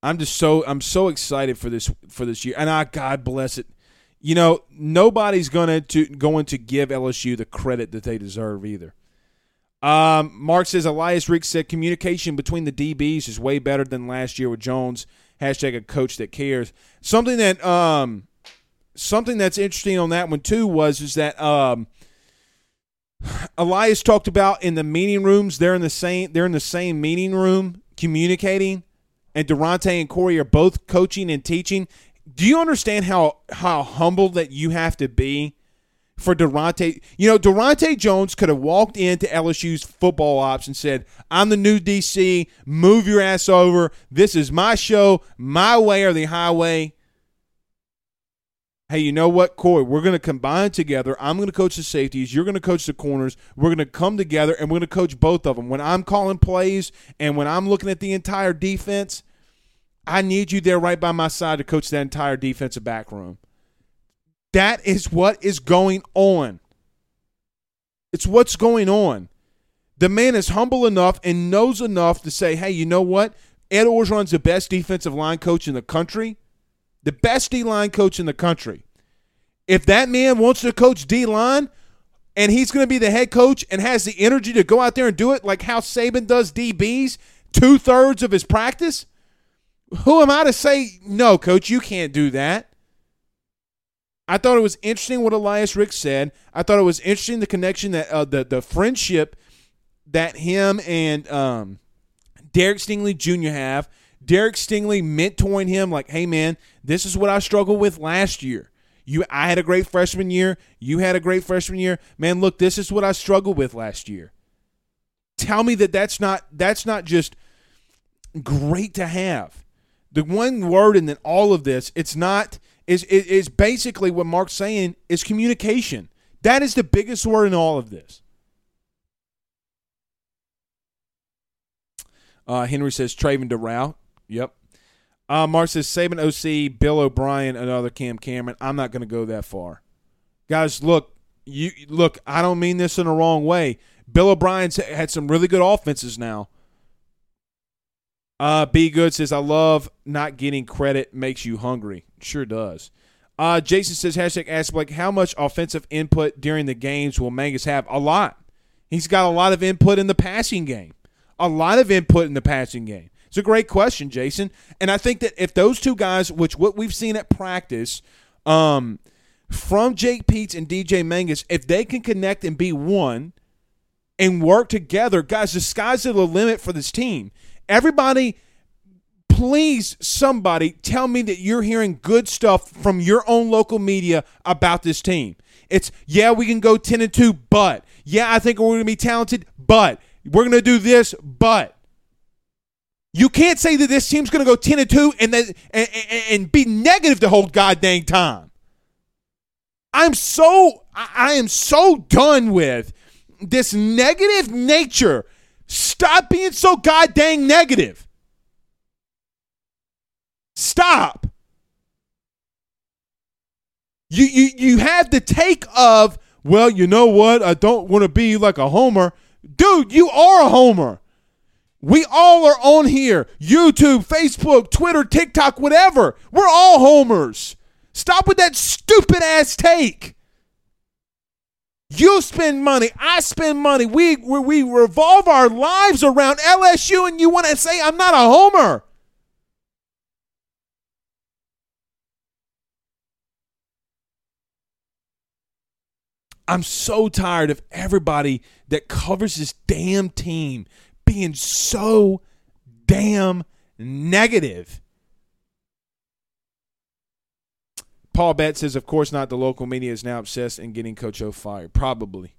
I'm just so I'm so excited for this for this year, and I God bless it. You know, nobody's gonna to going to give LSU the credit that they deserve either. Um, Mark says Elias Ricks said communication between the DBs is way better than last year with Jones. Hashtag a coach that cares. Something that um, something that's interesting on that one too was is that um, Elias talked about in the meeting rooms. They're in the same. They're in the same meeting room communicating and Daronte and Corey are both coaching and teaching. Do you understand how how humble that you have to be for Daronte? You know, Daronte Jones could have walked into LSU's football ops and said, "I'm the new DC. Move your ass over. This is my show, my way or the highway." hey, you know what, Corey? We're going to combine together. I'm going to coach the safeties. You're going to coach the corners. We're going to come together and we're going to coach both of them. When I'm calling plays and when I'm looking at the entire defense, I need you there right by my side to coach that entire defensive back room. That is what is going on. It's what's going on. The man is humble enough and knows enough to say, hey, you know what? Ed Orgeron's the best defensive line coach in the country the best D line coach in the country. If that man wants to coach D line and he's going to be the head coach and has the energy to go out there and do it like how Saban does DBs two thirds of his practice, who am I to say, no, coach, you can't do that? I thought it was interesting what Elias Ricks said. I thought it was interesting the connection that uh, the the friendship that him and um, Derek Stingley Jr. have Derek Stingley mentoring him, like, hey man, this is what I struggled with last year. You I had a great freshman year. You had a great freshman year. Man, look, this is what I struggled with last year. Tell me that that's not that's not just great to have. The one word in all of this, it's not is is basically what Mark's saying is communication. That is the biggest word in all of this. Uh, Henry says Traven Doral. Yep. Uh, Mark says Saban OC, Bill O'Brien, another Cam Cameron. I'm not going to go that far, guys. Look, you look. I don't mean this in the wrong way. Bill O'Brien's had some really good offenses now. Uh, Be good says I love not getting credit makes you hungry. Sure does. Uh, Jason says hashtag ask Blake how much offensive input during the games will Mangas have? A lot. He's got a lot of input in the passing game. A lot of input in the passing game. It's a great question, Jason. And I think that if those two guys, which what we've seen at practice, um, from Jake Peetz and DJ Mangas, if they can connect and be one and work together, guys, the sky's the limit for this team. Everybody, please, somebody tell me that you're hearing good stuff from your own local media about this team. It's, yeah, we can go 10 and 2, but, yeah, I think we're going to be talented, but, we're going to do this, but. You can't say that this team's going to go 10 and 2 and, then, and, and, and be negative the whole goddamn time. I'm so I am so done with this negative nature. Stop being so goddamn negative. Stop. You you you have the take of, well, you know what? I don't want to be like a homer. Dude, you are a homer. We all are on here YouTube, Facebook, Twitter, TikTok, whatever. We're all homers. Stop with that stupid ass take. You spend money. I spend money. We, we, we revolve our lives around LSU, and you want to say I'm not a homer. I'm so tired of everybody that covers this damn team being so damn negative. Paul Betts says, of course not. The local media is now obsessed in getting Coach O fired. Probably.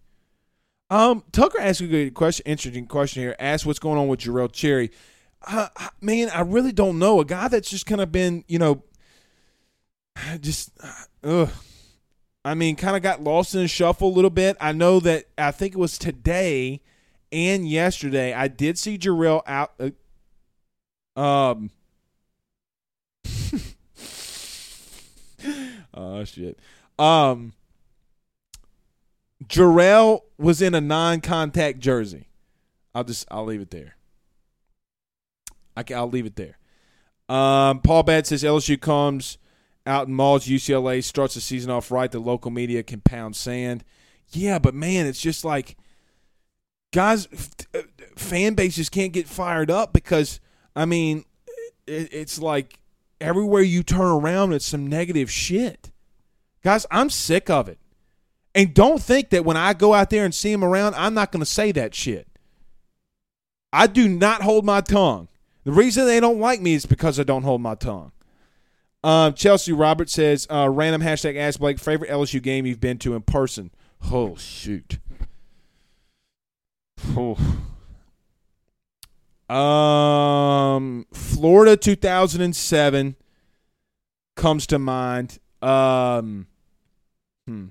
Um, Tucker asked a good question, interesting question here. Asked what's going on with Jarrell Cherry. Man, I really don't know. A guy that's just kind of been, you know, just, uh, I mean, kind of got lost in the shuffle a little bit. I know that I think it was today – and yesterday. I did see Jarrell out. Uh, um. oh shit. Um. Jarrell was in a non-contact jersey. I'll just I'll leave it there. I can, I'll leave it there. Um, Paul Bad says LSU comes out in Malls, UCLA, starts the season off right. The local media can pound sand. Yeah, but man, it's just like guys, uh, fan bases can't get fired up because I mean, it's like everywhere you turn around, it's some negative shit. Guys, I'm sick of it. And don't think that when I go out there and see them around, I'm not going to say that shit. I do not hold my tongue. The reason they don't like me is because I don't hold my tongue. Um, Chelsea Roberts says, uh, random hashtag ask Blake, favorite LSU game you've been to in person? Oh, shoot. Um, Florida 2007 comes to mind. Um, hmm.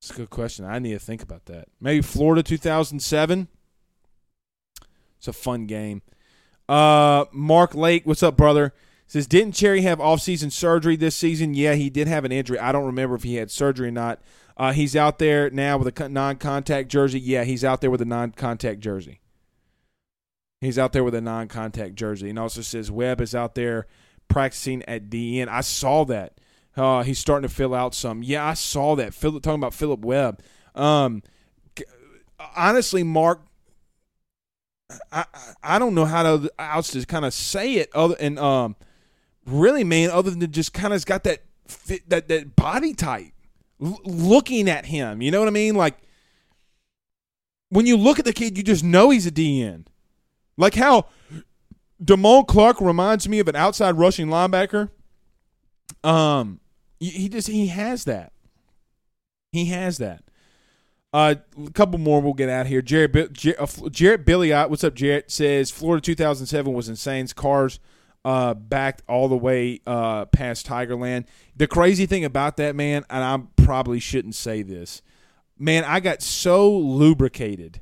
It's a good question. I need to think about that. Maybe Florida 2007. It's a fun game. Uh, Mark Lake, what's up, brother? Says, didn't Cherry have off-season surgery this season? Yeah, he did have an injury. I don't remember if he had surgery or not. Uh, he's out there now with a non-contact jersey. Yeah, he's out there with a non-contact jersey. He's out there with a non-contact jersey, and also says Webb is out there practicing at DN. I saw that. Uh, he's starting to fill out some. Yeah, I saw that. Philip talking about Philip Webb. Um, honestly, Mark, I I don't know how to else to kind of say it other and um, really, man, other than just kind of got that fit, that that body type. L- looking at him, you know what I mean? Like when you look at the kid, you just know he's a DN. Like how Damone Clark reminds me of an outside rushing linebacker. Um, he just he has that. He has that. Uh, a couple more we'll get out here. Jared, Jarrett, uh, Jarrett Billiot, what's up, Jared? Says Florida 2007 was insane. Cars uh, backed all the way uh, past Tigerland. The crazy thing about that, man, and I probably shouldn't say this, man, I got so lubricated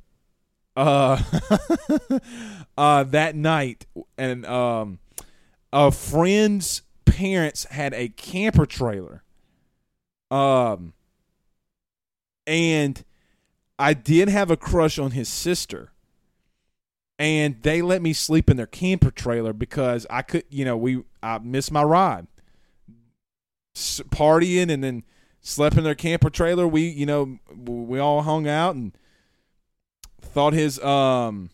uh, uh, that night, and um, a friend's parents had a camper trailer. Um, and I did have a crush on his sister. And they let me sleep in their camper trailer because I could, you know, we I missed my ride. S- partying and then slept in their camper trailer. We, you know, we all hung out and thought his um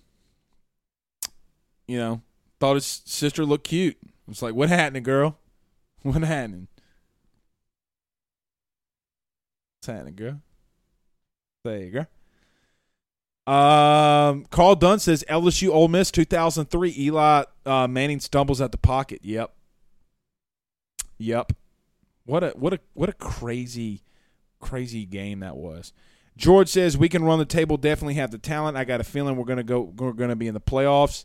you know, thought his sister looked cute. It's like, what happening, girl? What happening? What's happening, girl? There you go. Um, Carl Dunn says LSU Ole Miss 2003. Eli uh, Manning stumbles at the pocket. Yep. Yep. What a what a what a crazy crazy game that was. George says we can run the table. Definitely have the talent. I got a feeling we're gonna go. We're gonna be in the playoffs.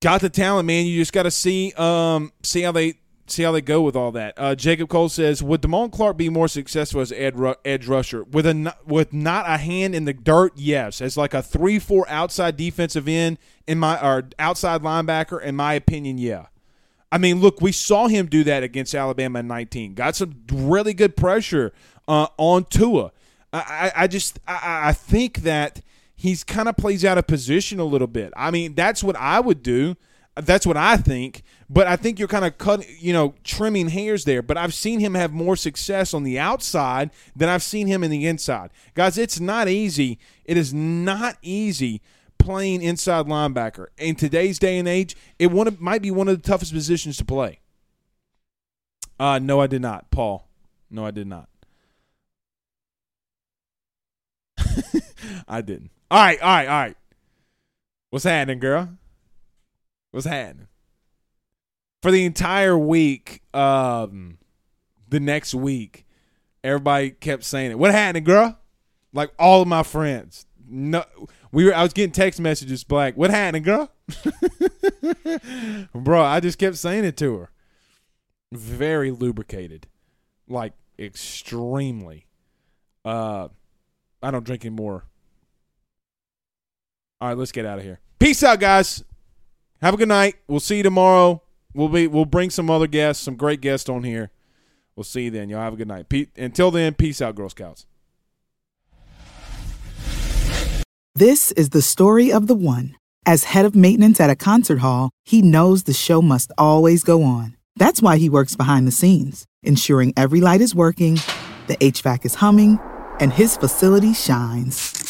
Got the talent, man. You just got to see um see how they see how they go with all that. Uh, Jacob Cole says, "Would Damone Clark be more successful as ed, edge rusher with a with not a hand in the dirt? Yes, as like a three four outside defensive end in my or outside linebacker. In my opinion, yeah. I mean, look, we saw him do that against Alabama in 19. Got some really good pressure uh, on Tua. I, I just I, I think that he's kind of plays out of position a little bit. I mean, that's what I would do. That's what I think. But I think you're kind of cutting, you know, trimming hairs there. But I've seen him have more success on the outside than I've seen him in the inside. Guys, it's not easy. It is not easy playing inside linebacker. In today's day and age, it one might be one of the toughest positions to play. Uh, no, I did not, Paul. No, I did not. I didn't. All right, all right, all right. What's happening, girl? What's happening? For the entire week, um, the next week, everybody kept saying it. What happened, girl? Like all of my friends. No, we were. I was getting text messages black. What happened, girl? Bro, I just kept saying it to her. Very lubricated, like extremely. Uh, I don't drink anymore. All right, let's get out of here. Peace out, guys. Have a good night. We'll see you tomorrow. We'll be we'll bring some other guests, some great guests on here. We'll see you then. Y'all have a good night. Pete, until then, peace out, Girl Scouts. This is the story of the one. As head of maintenance at a concert hall, he knows the show must always go on. That's why he works behind the scenes, ensuring every light is working, the HVAC is humming, and his facility shines.